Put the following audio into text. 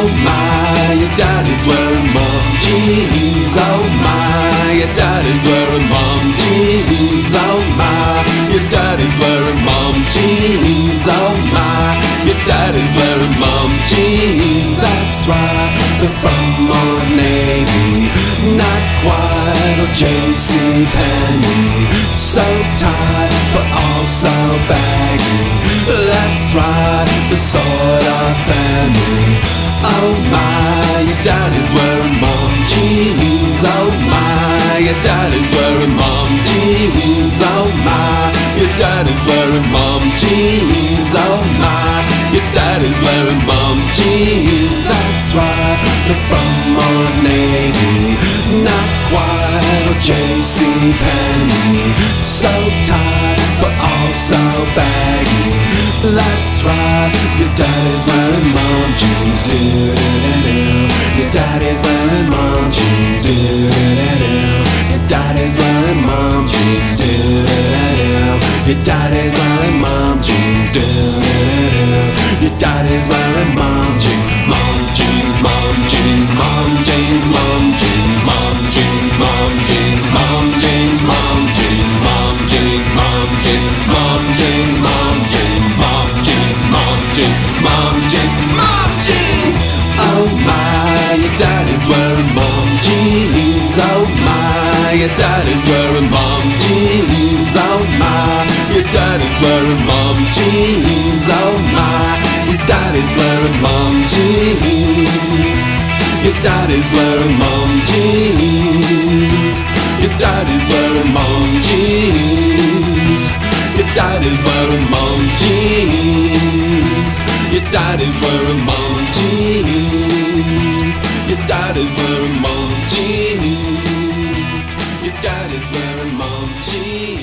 Oh my, your daddy's wearing mom jeans. Oh my, your daddy's wearing mom jeans. Oh my, your daddy's wearing mom jeans. Oh my, your daddy's wearing mom jeans. That's right, they're from Old Navy, not quite a JC Penney. So tight, but also baggy. That's right, the sort of family. Oh my, your daddy's wearing mom jeans. Oh my, your daddy's wearing mom jeans. Oh my, your daddy's wearing mom jeans. Oh my, your daddy's wearing mom jeans. That's right, they're from Old Navy, not quite a JC Penney. So tight, but also baggy. That's right, your daddy's wearing Your daddy's wearing mom jeans. Do do do Your daddy's wearing mom jeans. Mom jeans, mom jeans, mom jeans, mom jeans, mom jeans, mom jeans, mom jeans, mom jeans, mom jeans, mom jeans, mom jeans, mom jeans, mom jeans, mom jeans, mom jeans, mom jeans. Oh my, your daddy's wearing mom jeans. Oh my, your daddy's wearing mom jeans. Jeans. Oh my, your daddy's wearing mom jeans. Your daddy's wearing mom jeans. Your daddy's wearing mom jeans. Your daddy's wearing mom jeans. Your daddy's wearing mom jeans. Your daddy's wearing mom jeans. Your daddy's wearing mom jeans.